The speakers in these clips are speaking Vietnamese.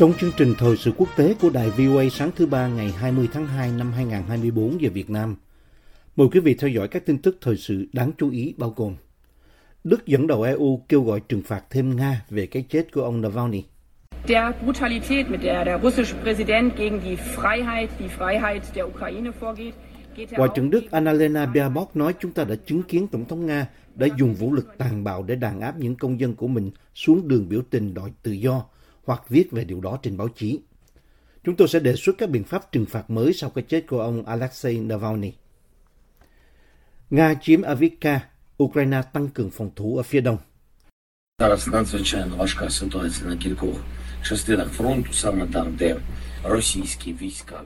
Trong chương trình thời sự quốc tế của đài VOA sáng thứ ba ngày 20 tháng 2 năm 2024 giờ Việt Nam, mời quý vị theo dõi các tin tức thời sự đáng chú ý bao gồm Đức dẫn đầu EU kêu gọi trừng phạt thêm Nga về cái chết của ông Navalny. Der Brutalität, mit der der russische Präsident gegen die Freiheit, die Freiheit der Ukraine vorgeht, geht Ngoại trưởng Đức Annalena Baerbock nói chúng ta đã chứng kiến Tổng thống Nga đã dùng vũ lực tàn bạo để đàn áp những công dân của mình xuống đường biểu tình đòi tự do hoặc viết về điều đó trên báo chí. Chúng tôi sẽ đề xuất các biện pháp trừng phạt mới sau cái chết của ông Alexei Navalny. Nga chiếm Avivka, Ukraine tăng cường phòng thủ ở phía đông. Зараз надзвичайно важка ситуація на кількох частинах фронту, саме там, де російські війська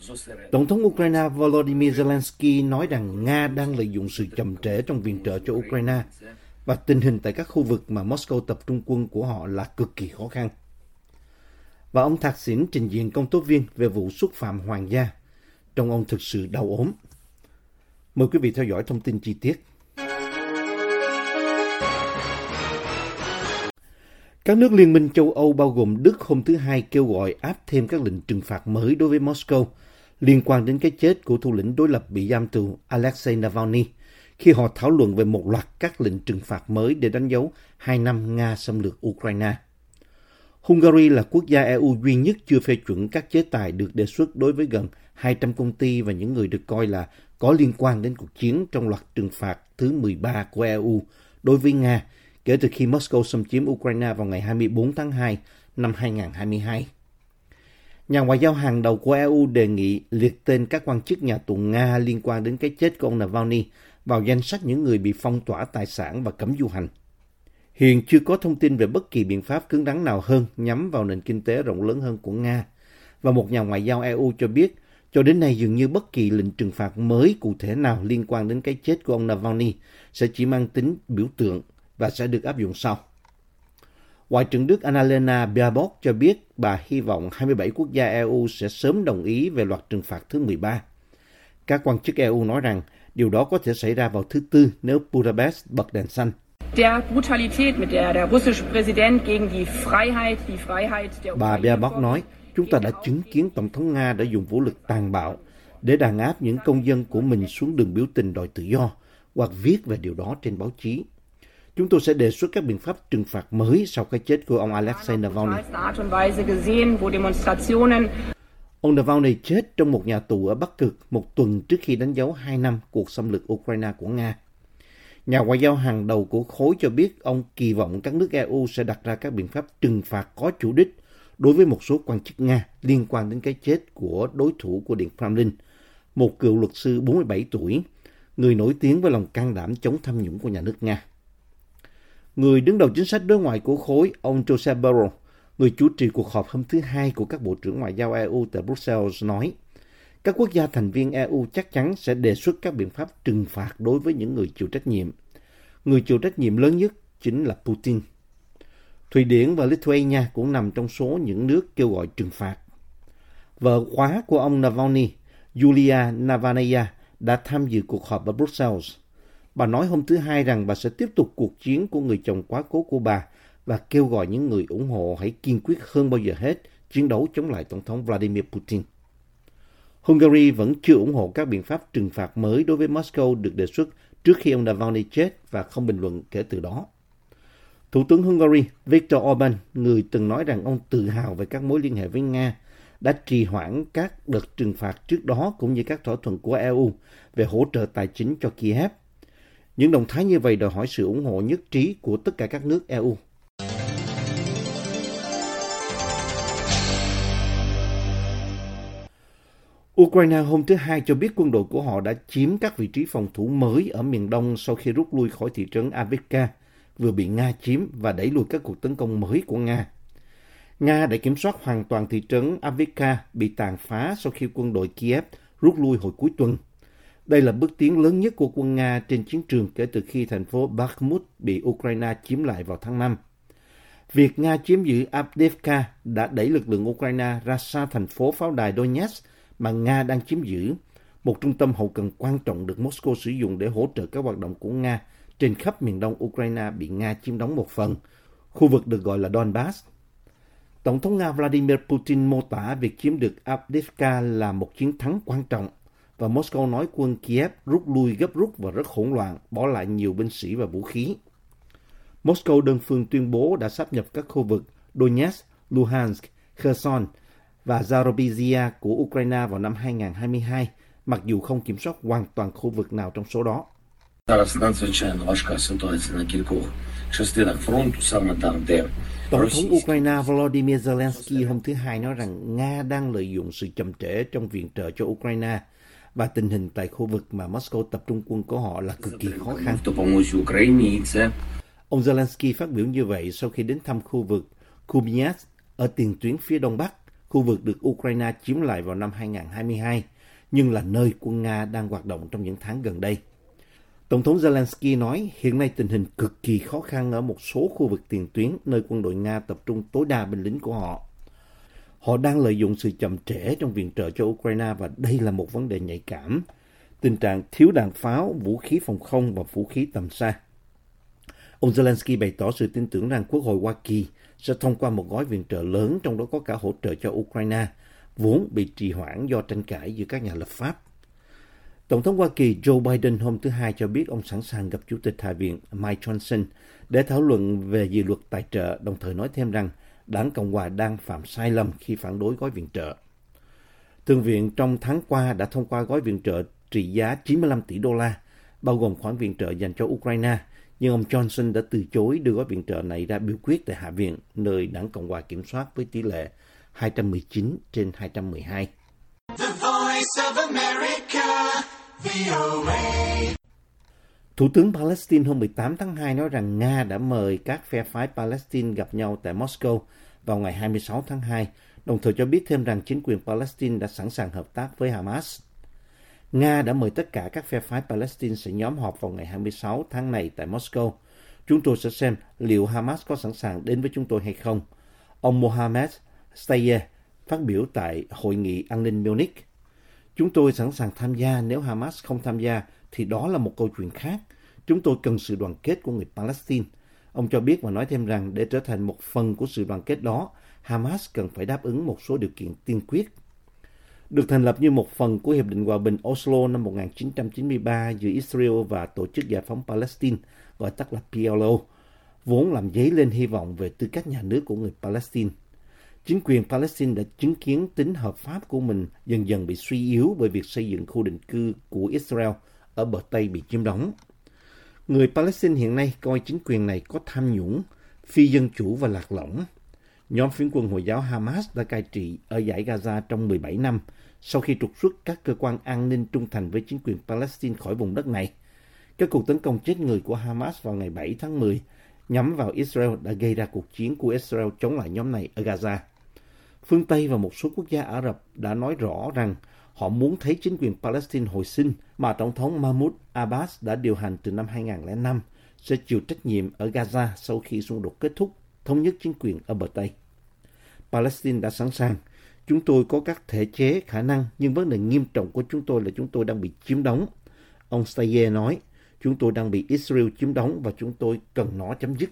зосередили. Tổng thống Ukraine Volodymyr Zelensky nói rằng Nga đang lợi dụng sự chậm trễ trong viện trợ cho Ukraine và tình hình tại các khu vực mà Moscow tập trung quân của họ là cực kỳ khó khăn. Và ông Thạc Xỉn trình diện công tố viên về vụ xúc phạm hoàng gia, trong ông thực sự đau ốm. Mời quý vị theo dõi thông tin chi tiết. Các nước Liên minh châu Âu bao gồm Đức hôm thứ Hai kêu gọi áp thêm các lệnh trừng phạt mới đối với Moscow liên quan đến cái chết của thủ lĩnh đối lập bị giam tù Alexei Navalny khi họ thảo luận về một loạt các lệnh trừng phạt mới để đánh dấu hai năm Nga xâm lược Ukraine. Hungary là quốc gia EU duy nhất chưa phê chuẩn các chế tài được đề xuất đối với gần 200 công ty và những người được coi là có liên quan đến cuộc chiến trong loạt trừng phạt thứ 13 của EU đối với Nga kể từ khi Moscow xâm chiếm Ukraine vào ngày 24 tháng 2 năm 2022. Nhà ngoại giao hàng đầu của EU đề nghị liệt tên các quan chức nhà tù Nga liên quan đến cái chết của ông Navalny vào danh sách những người bị phong tỏa tài sản và cấm du hành. Hiện chưa có thông tin về bất kỳ biện pháp cứng rắn nào hơn nhắm vào nền kinh tế rộng lớn hơn của Nga. Và một nhà ngoại giao EU cho biết, cho đến nay dường như bất kỳ lệnh trừng phạt mới cụ thể nào liên quan đến cái chết của ông Navalny sẽ chỉ mang tính biểu tượng và sẽ được áp dụng sau. Ngoại trưởng Đức Annalena Baerbock cho biết bà hy vọng 27 quốc gia EU sẽ sớm đồng ý về loạt trừng phạt thứ 13. Các quan chức EU nói rằng điều đó có thể xảy ra vào thứ Tư nếu Budapest bật đèn xanh der Brutalität, mit der der russische Präsident gegen die Freiheit, die Freiheit der Bà Baerbock nói, chúng ta đã chứng kiến Tổng thống Nga đã dùng vũ lực tàn bạo để đàn áp những công dân của mình xuống đường biểu tình đòi tự do hoặc viết về điều đó trên báo chí. Chúng tôi sẽ đề xuất các biện pháp trừng phạt mới sau cái chết của ông Alexei Navalny. Ông Navalny chết trong một nhà tù ở Bắc Cực một tuần trước khi đánh dấu 2 năm cuộc xâm lược Ukraine của Nga. Nhà ngoại giao hàng đầu của khối cho biết ông kỳ vọng các nước EU sẽ đặt ra các biện pháp trừng phạt có chủ đích đối với một số quan chức Nga liên quan đến cái chết của đối thủ của Điện Kremlin, một cựu luật sư 47 tuổi, người nổi tiếng với lòng can đảm chống tham nhũng của nhà nước Nga. Người đứng đầu chính sách đối ngoại của khối, ông Joseph Borrell, người chủ trì cuộc họp hôm thứ Hai của các bộ trưởng ngoại giao EU tại Brussels nói, các quốc gia thành viên EU chắc chắn sẽ đề xuất các biện pháp trừng phạt đối với những người chịu trách nhiệm. Người chịu trách nhiệm lớn nhất chính là Putin. Thụy Điển và Lithuania cũng nằm trong số những nước kêu gọi trừng phạt. Vợ khóa của ông Navalny, Yulia Navalnaya, đã tham dự cuộc họp ở Brussels. Bà nói hôm thứ Hai rằng bà sẽ tiếp tục cuộc chiến của người chồng quá cố của bà và kêu gọi những người ủng hộ hãy kiên quyết hơn bao giờ hết chiến đấu chống lại Tổng thống Vladimir Putin. Hungary vẫn chưa ủng hộ các biện pháp trừng phạt mới đối với Moscow được đề xuất trước khi ông Navalny chết và không bình luận kể từ đó. Thủ tướng Hungary Viktor Orbán, người từng nói rằng ông tự hào về các mối liên hệ với Nga, đã trì hoãn các đợt trừng phạt trước đó cũng như các thỏa thuận của EU về hỗ trợ tài chính cho Kiev. Những động thái như vậy đòi hỏi sự ủng hộ nhất trí của tất cả các nước EU. Ukraine hôm thứ Hai cho biết quân đội của họ đã chiếm các vị trí phòng thủ mới ở miền đông sau khi rút lui khỏi thị trấn Avivka, vừa bị Nga chiếm và đẩy lùi các cuộc tấn công mới của Nga. Nga đã kiểm soát hoàn toàn thị trấn Avika bị tàn phá sau khi quân đội Kiev rút lui hồi cuối tuần. Đây là bước tiến lớn nhất của quân Nga trên chiến trường kể từ khi thành phố Bakhmut bị Ukraine chiếm lại vào tháng 5. Việc Nga chiếm giữ Avdiivka đã đẩy lực lượng Ukraine ra xa thành phố pháo đài Donetsk mà Nga đang chiếm giữ, một trung tâm hậu cần quan trọng được Moscow sử dụng để hỗ trợ các hoạt động của Nga trên khắp miền đông Ukraine bị Nga chiếm đóng một phần. Khu vực được gọi là Donbass. Tổng thống Nga Vladimir Putin mô tả việc chiếm được Avdiivka là một chiến thắng quan trọng và Moscow nói quân Kiev rút lui gấp rút và rất hỗn loạn, bỏ lại nhiều binh sĩ và vũ khí. Moscow đơn phương tuyên bố đã sắp nhập các khu vực Donetsk, Luhansk, Kherson và Zarobizia của Ukraine vào năm 2022, mặc dù không kiểm soát hoàn toàn khu vực nào trong số đó. Tổng thống Ukraine Volodymyr Zelensky hôm thứ Hai nói rằng Nga đang lợi dụng sự chậm trễ trong viện trợ cho Ukraine và tình hình tại khu vực mà Moscow tập trung quân của họ là cực kỳ khó khăn. Ông Zelensky phát biểu như vậy sau khi đến thăm khu vực Kumias ở tiền tuyến phía đông bắc khu vực được Ukraine chiếm lại vào năm 2022, nhưng là nơi quân Nga đang hoạt động trong những tháng gần đây. Tổng thống Zelensky nói hiện nay tình hình cực kỳ khó khăn ở một số khu vực tiền tuyến nơi quân đội Nga tập trung tối đa binh lính của họ. Họ đang lợi dụng sự chậm trễ trong viện trợ cho Ukraine và đây là một vấn đề nhạy cảm. Tình trạng thiếu đạn pháo, vũ khí phòng không và vũ khí tầm xa. Ông Zelensky bày tỏ sự tin tưởng rằng Quốc hội Hoa Kỳ sẽ thông qua một gói viện trợ lớn trong đó có cả hỗ trợ cho Ukraine, vốn bị trì hoãn do tranh cãi giữa các nhà lập pháp. Tổng thống Hoa Kỳ Joe Biden hôm thứ Hai cho biết ông sẵn sàng gặp Chủ tịch Hạ viện Mike Johnson để thảo luận về dự luật tài trợ, đồng thời nói thêm rằng đảng Cộng hòa đang phạm sai lầm khi phản đối gói viện trợ. Thượng viện trong tháng qua đã thông qua gói viện trợ trị giá 95 tỷ đô la, bao gồm khoản viện trợ dành cho Ukraine, nhưng ông Johnson đã từ chối đưa gói viện trợ này ra biểu quyết tại Hạ viện, nơi đảng Cộng hòa kiểm soát với tỷ lệ 219 trên 212. The voice of America, VOA. Thủ tướng Palestine hôm 18 tháng 2 nói rằng Nga đã mời các phe phái Palestine gặp nhau tại Moscow vào ngày 26 tháng 2, đồng thời cho biết thêm rằng chính quyền Palestine đã sẵn sàng hợp tác với Hamas. Nga đã mời tất cả các phe phái Palestine sẽ nhóm họp vào ngày 26 tháng này tại Moscow. Chúng tôi sẽ xem liệu Hamas có sẵn sàng đến với chúng tôi hay không. Ông Mohammed Staye phát biểu tại Hội nghị an ninh Munich. Chúng tôi sẵn sàng tham gia nếu Hamas không tham gia thì đó là một câu chuyện khác. Chúng tôi cần sự đoàn kết của người Palestine. Ông cho biết và nói thêm rằng để trở thành một phần của sự đoàn kết đó, Hamas cần phải đáp ứng một số điều kiện tiên quyết. Được thành lập như một phần của Hiệp định Hòa bình Oslo năm 1993 giữa Israel và Tổ chức Giải phóng Palestine, gọi tắt là PLO, vốn làm dấy lên hy vọng về tư cách nhà nước của người Palestine. Chính quyền Palestine đã chứng kiến tính hợp pháp của mình dần dần bị suy yếu bởi việc xây dựng khu định cư của Israel ở bờ Tây bị chiếm đóng. Người Palestine hiện nay coi chính quyền này có tham nhũng, phi dân chủ và lạc lõng. Nhóm phiến quân Hồi giáo Hamas đã cai trị ở giải Gaza trong 17 năm sau khi trục xuất các cơ quan an ninh trung thành với chính quyền Palestine khỏi vùng đất này. Các cuộc tấn công chết người của Hamas vào ngày 7 tháng 10 nhắm vào Israel đã gây ra cuộc chiến của Israel chống lại nhóm này ở Gaza. Phương Tây và một số quốc gia Ả Rập đã nói rõ rằng họ muốn thấy chính quyền Palestine hồi sinh mà Tổng thống Mahmoud Abbas đã điều hành từ năm 2005 sẽ chịu trách nhiệm ở Gaza sau khi xung đột kết thúc, thống nhất chính quyền ở bờ Tây. Palestine đã sẵn sàng. Chúng tôi có các thể chế khả năng, nhưng vấn đề nghiêm trọng của chúng tôi là chúng tôi đang bị chiếm đóng. Ông Steyer nói, chúng tôi đang bị Israel chiếm đóng và chúng tôi cần nó chấm dứt.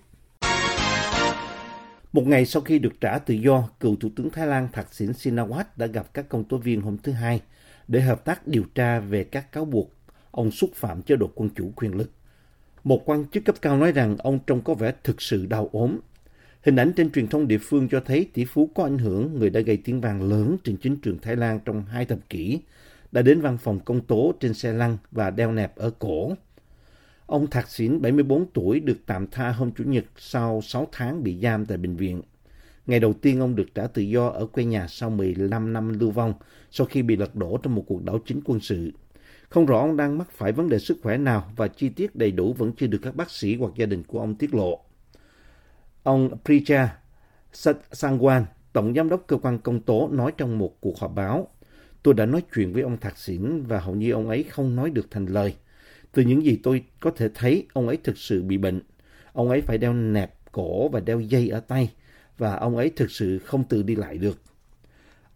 Một ngày sau khi được trả tự do, cựu Thủ tướng Thái Lan Thaksin Shinawat đã gặp các công tố viên hôm thứ Hai để hợp tác điều tra về các cáo buộc ông xúc phạm chế độ quân chủ quyền lực. Một quan chức cấp cao nói rằng ông trông có vẻ thực sự đau ốm. Hình ảnh trên truyền thông địa phương cho thấy tỷ phú có ảnh hưởng, người đã gây tiếng vang lớn trên chính trường Thái Lan trong hai thập kỷ, đã đến văn phòng công tố trên xe lăn và đeo nẹp ở cổ. Ông Thạc Xỉn, 74 tuổi, được tạm tha hôm Chủ nhật sau 6 tháng bị giam tại bệnh viện. Ngày đầu tiên ông được trả tự do ở quê nhà sau 15 năm lưu vong sau khi bị lật đổ trong một cuộc đảo chính quân sự. Không rõ ông đang mắc phải vấn đề sức khỏe nào và chi tiết đầy đủ vẫn chưa được các bác sĩ hoặc gia đình của ông tiết lộ. Ông Pricha Sangwan, Tổng Giám đốc Cơ quan Công tố nói trong một cuộc họp báo, tôi đã nói chuyện với ông Thạc Sỉn và hầu như ông ấy không nói được thành lời. Từ những gì tôi có thể thấy, ông ấy thực sự bị bệnh. Ông ấy phải đeo nẹp cổ và đeo dây ở tay, và ông ấy thực sự không tự đi lại được.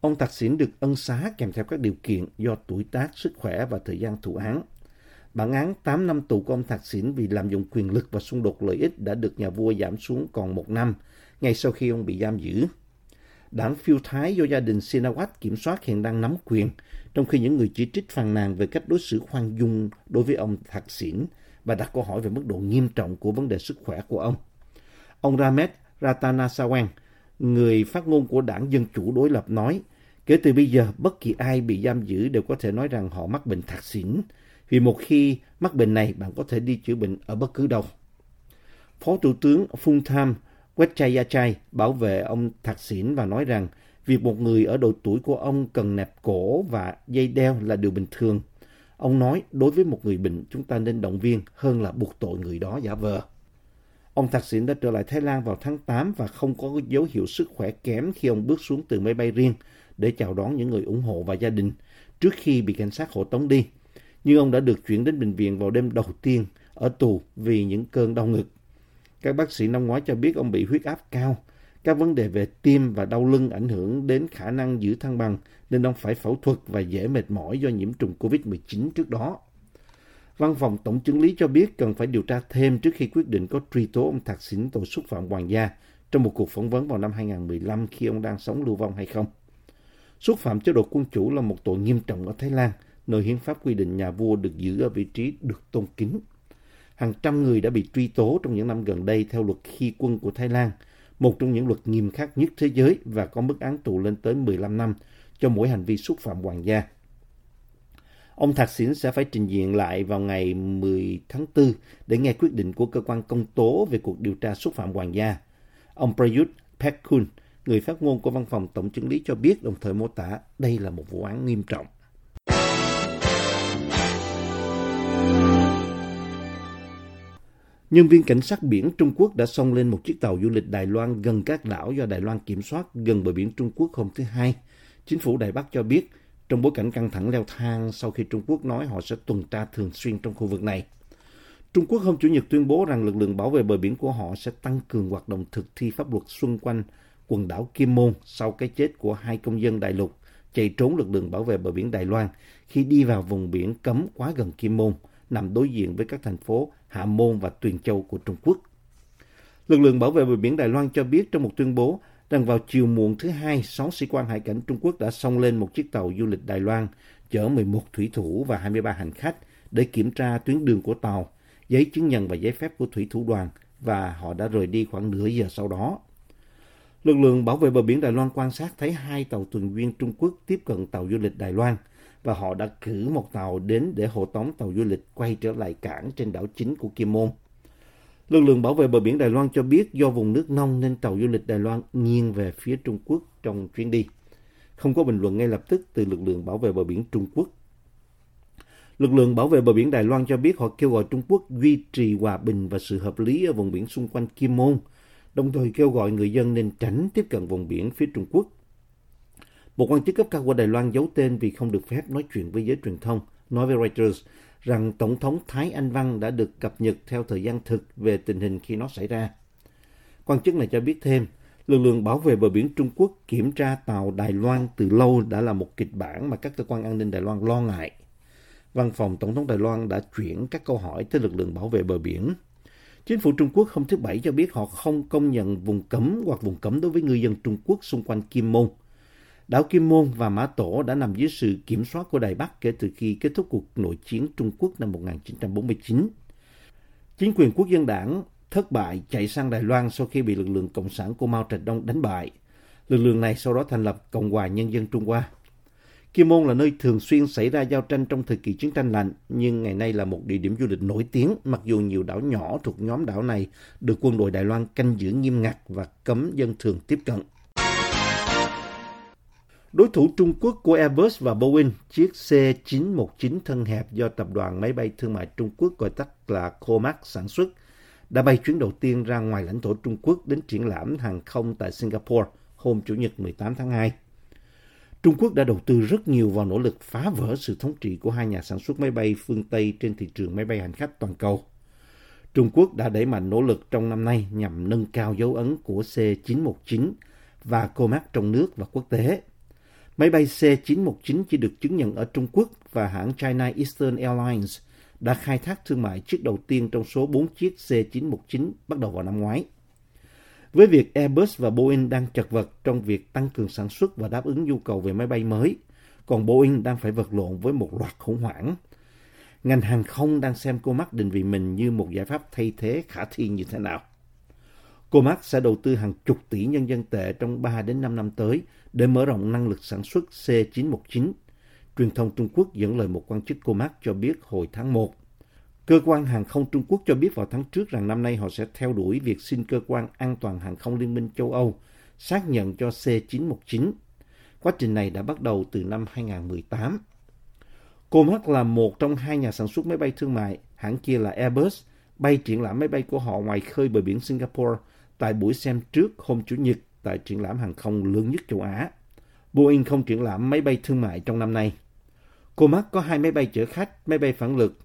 Ông Thạc Sỉn được ân xá kèm theo các điều kiện do tuổi tác, sức khỏe và thời gian thụ án. Bản án 8 năm tù của ông Thạc Xỉn vì lạm dụng quyền lực và xung đột lợi ích đã được nhà vua giảm xuống còn một năm, ngay sau khi ông bị giam giữ. Đảng phiêu thái do gia đình Sinawat kiểm soát hiện đang nắm quyền, trong khi những người chỉ trích phàn nàn về cách đối xử khoan dung đối với ông Thạc Xỉn và đặt câu hỏi về mức độ nghiêm trọng của vấn đề sức khỏe của ông. Ông ramet Ratanasawan, người phát ngôn của đảng Dân Chủ đối lập nói, kể từ bây giờ bất kỳ ai bị giam giữ đều có thể nói rằng họ mắc bệnh Thạc xỉn vì một khi mắc bệnh này, bạn có thể đi chữa bệnh ở bất cứ đâu. Phó Thủ tướng Phung Tham Wetchayachai bảo vệ ông Thạc Xỉn và nói rằng, việc một người ở độ tuổi của ông cần nẹp cổ và dây đeo là điều bình thường. Ông nói, đối với một người bệnh, chúng ta nên động viên hơn là buộc tội người đó giả vờ. Ông Thạc Xỉn đã trở lại Thái Lan vào tháng 8 và không có dấu hiệu sức khỏe kém khi ông bước xuống từ máy bay riêng để chào đón những người ủng hộ và gia đình trước khi bị cảnh sát hộ tống đi. Nhưng ông đã được chuyển đến bệnh viện vào đêm đầu tiên ở tù vì những cơn đau ngực. Các bác sĩ năm ngoái cho biết ông bị huyết áp cao, các vấn đề về tim và đau lưng ảnh hưởng đến khả năng giữ thăng bằng nên ông phải phẫu thuật và dễ mệt mỏi do nhiễm trùng COVID-19 trước đó. Văn phòng Tổng chứng lý cho biết cần phải điều tra thêm trước khi quyết định có truy tố ông Thạc Sỉn tội xúc phạm hoàng gia trong một cuộc phỏng vấn vào năm 2015 khi ông đang sống lưu vong hay không. Xúc phạm chế độ quân chủ là một tội nghiêm trọng ở Thái Lan, nơi hiến pháp quy định nhà vua được giữ ở vị trí được tôn kính. Hàng trăm người đã bị truy tố trong những năm gần đây theo luật khi quân của Thái Lan, một trong những luật nghiêm khắc nhất thế giới và có mức án tù lên tới 15 năm cho mỗi hành vi xúc phạm hoàng gia. Ông Thạc Xỉn sẽ phải trình diện lại vào ngày 10 tháng 4 để nghe quyết định của cơ quan công tố về cuộc điều tra xúc phạm hoàng gia. Ông Prayut Pekun, người phát ngôn của văn phòng tổng chứng lý cho biết đồng thời mô tả đây là một vụ án nghiêm trọng. Nhân viên cảnh sát biển Trung Quốc đã xông lên một chiếc tàu du lịch Đài Loan gần các đảo do Đài Loan kiểm soát gần bờ biển Trung Quốc hôm thứ Hai. Chính phủ Đài Bắc cho biết, trong bối cảnh căng thẳng leo thang sau khi Trung Quốc nói họ sẽ tuần tra thường xuyên trong khu vực này. Trung Quốc hôm Chủ nhật tuyên bố rằng lực lượng bảo vệ bờ biển của họ sẽ tăng cường hoạt động thực thi pháp luật xung quanh quần đảo Kim Môn sau cái chết của hai công dân đại lục chạy trốn lực lượng bảo vệ bờ biển Đài Loan khi đi vào vùng biển cấm quá gần Kim Môn, nằm đối diện với các thành phố Hạ Môn và Tuyền Châu của Trung Quốc. Lực lượng bảo vệ bờ biển Đài Loan cho biết trong một tuyên bố rằng vào chiều muộn thứ hai, 6 sĩ quan hải cảnh Trung Quốc đã xông lên một chiếc tàu du lịch Đài Loan chở 11 thủy thủ và 23 hành khách để kiểm tra tuyến đường của tàu, giấy chứng nhận và giấy phép của thủy thủ đoàn và họ đã rời đi khoảng nửa giờ sau đó. Lực lượng bảo vệ bờ biển Đài Loan quan sát thấy hai tàu tuần duyên Trung Quốc tiếp cận tàu du lịch Đài Loan và họ đã cử một tàu đến để hộ tống tàu du lịch quay trở lại cảng trên đảo chính của Kim Môn. Lực lượng bảo vệ bờ biển Đài Loan cho biết do vùng nước nông nên tàu du lịch Đài Loan nghiêng về phía Trung Quốc trong chuyến đi. Không có bình luận ngay lập tức từ lực lượng bảo vệ bờ biển Trung Quốc. Lực lượng bảo vệ bờ biển Đài Loan cho biết họ kêu gọi Trung Quốc duy trì hòa bình và sự hợp lý ở vùng biển xung quanh Kim Môn, đồng thời kêu gọi người dân nên tránh tiếp cận vùng biển phía Trung Quốc. Một quan chức cấp cao của Đài Loan giấu tên vì không được phép nói chuyện với giới truyền thông, nói với Reuters rằng Tổng thống Thái Anh Văn đã được cập nhật theo thời gian thực về tình hình khi nó xảy ra. Quan chức này cho biết thêm, lực lượng bảo vệ bờ biển Trung Quốc kiểm tra tàu Đài Loan từ lâu đã là một kịch bản mà các cơ quan an ninh Đài Loan lo ngại. Văn phòng Tổng thống Đài Loan đã chuyển các câu hỏi tới lực lượng bảo vệ bờ biển. Chính phủ Trung Quốc hôm thứ Bảy cho biết họ không công nhận vùng cấm hoặc vùng cấm đối với ngư dân Trung Quốc xung quanh Kim Môn. Đảo Kim Môn và Mã Tổ đã nằm dưới sự kiểm soát của Đài Bắc kể từ khi kết thúc cuộc nội chiến Trung Quốc năm 1949. Chính quyền quốc dân đảng thất bại chạy sang Đài Loan sau khi bị lực lượng Cộng sản của Mao Trạch Đông đánh bại. Lực lượng này sau đó thành lập Cộng hòa Nhân dân Trung Hoa. Kim Môn là nơi thường xuyên xảy ra giao tranh trong thời kỳ chiến tranh lạnh, nhưng ngày nay là một địa điểm du lịch nổi tiếng, mặc dù nhiều đảo nhỏ thuộc nhóm đảo này được quân đội Đài Loan canh giữ nghiêm ngặt và cấm dân thường tiếp cận. Đối thủ Trung Quốc của Airbus và Boeing, chiếc C919 thân hẹp do tập đoàn máy bay thương mại Trung Quốc gọi tắt là Comac sản xuất, đã bay chuyến đầu tiên ra ngoài lãnh thổ Trung Quốc đến triển lãm hàng không tại Singapore hôm Chủ nhật 18 tháng 2. Trung Quốc đã đầu tư rất nhiều vào nỗ lực phá vỡ sự thống trị của hai nhà sản xuất máy bay phương Tây trên thị trường máy bay hành khách toàn cầu. Trung Quốc đã đẩy mạnh nỗ lực trong năm nay nhằm nâng cao dấu ấn của C919 và COMAC trong nước và quốc tế. Máy bay C919 chỉ được chứng nhận ở Trung Quốc và hãng China Eastern Airlines đã khai thác thương mại chiếc đầu tiên trong số 4 chiếc C919 bắt đầu vào năm ngoái. Với việc Airbus và Boeing đang chật vật trong việc tăng cường sản xuất và đáp ứng nhu cầu về máy bay mới, còn Boeing đang phải vật lộn với một loạt khủng hoảng. Ngành hàng không đang xem Comac định vị mình như một giải pháp thay thế khả thi như thế nào. Comac sẽ đầu tư hàng chục tỷ nhân dân tệ trong 3 đến 5 năm tới để mở rộng năng lực sản xuất C919. Truyền thông Trung Quốc dẫn lời một quan chức Comac cho biết hồi tháng 1 Cơ quan hàng không Trung Quốc cho biết vào tháng trước rằng năm nay họ sẽ theo đuổi việc xin cơ quan an toàn hàng không Liên minh châu Âu xác nhận cho C919. Quá trình này đã bắt đầu từ năm 2018. Comac là một trong hai nhà sản xuất máy bay thương mại, hãng kia là Airbus, bay triển lãm máy bay của họ ngoài khơi bờ biển Singapore tại buổi xem trước hôm Chủ nhật tại triển lãm hàng không lớn nhất châu Á. Boeing không triển lãm máy bay thương mại trong năm nay. Comac có hai máy bay chở khách, máy bay phản lực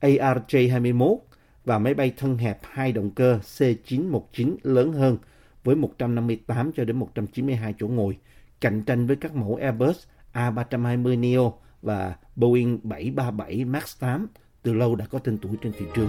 ARJ-21 và máy bay thân hẹp hai động cơ C919 lớn hơn với 158 cho đến 192 chỗ ngồi, cạnh tranh với các mẫu Airbus A320neo và Boeing 737 MAX 8 từ lâu đã có tên tuổi trên thị trường.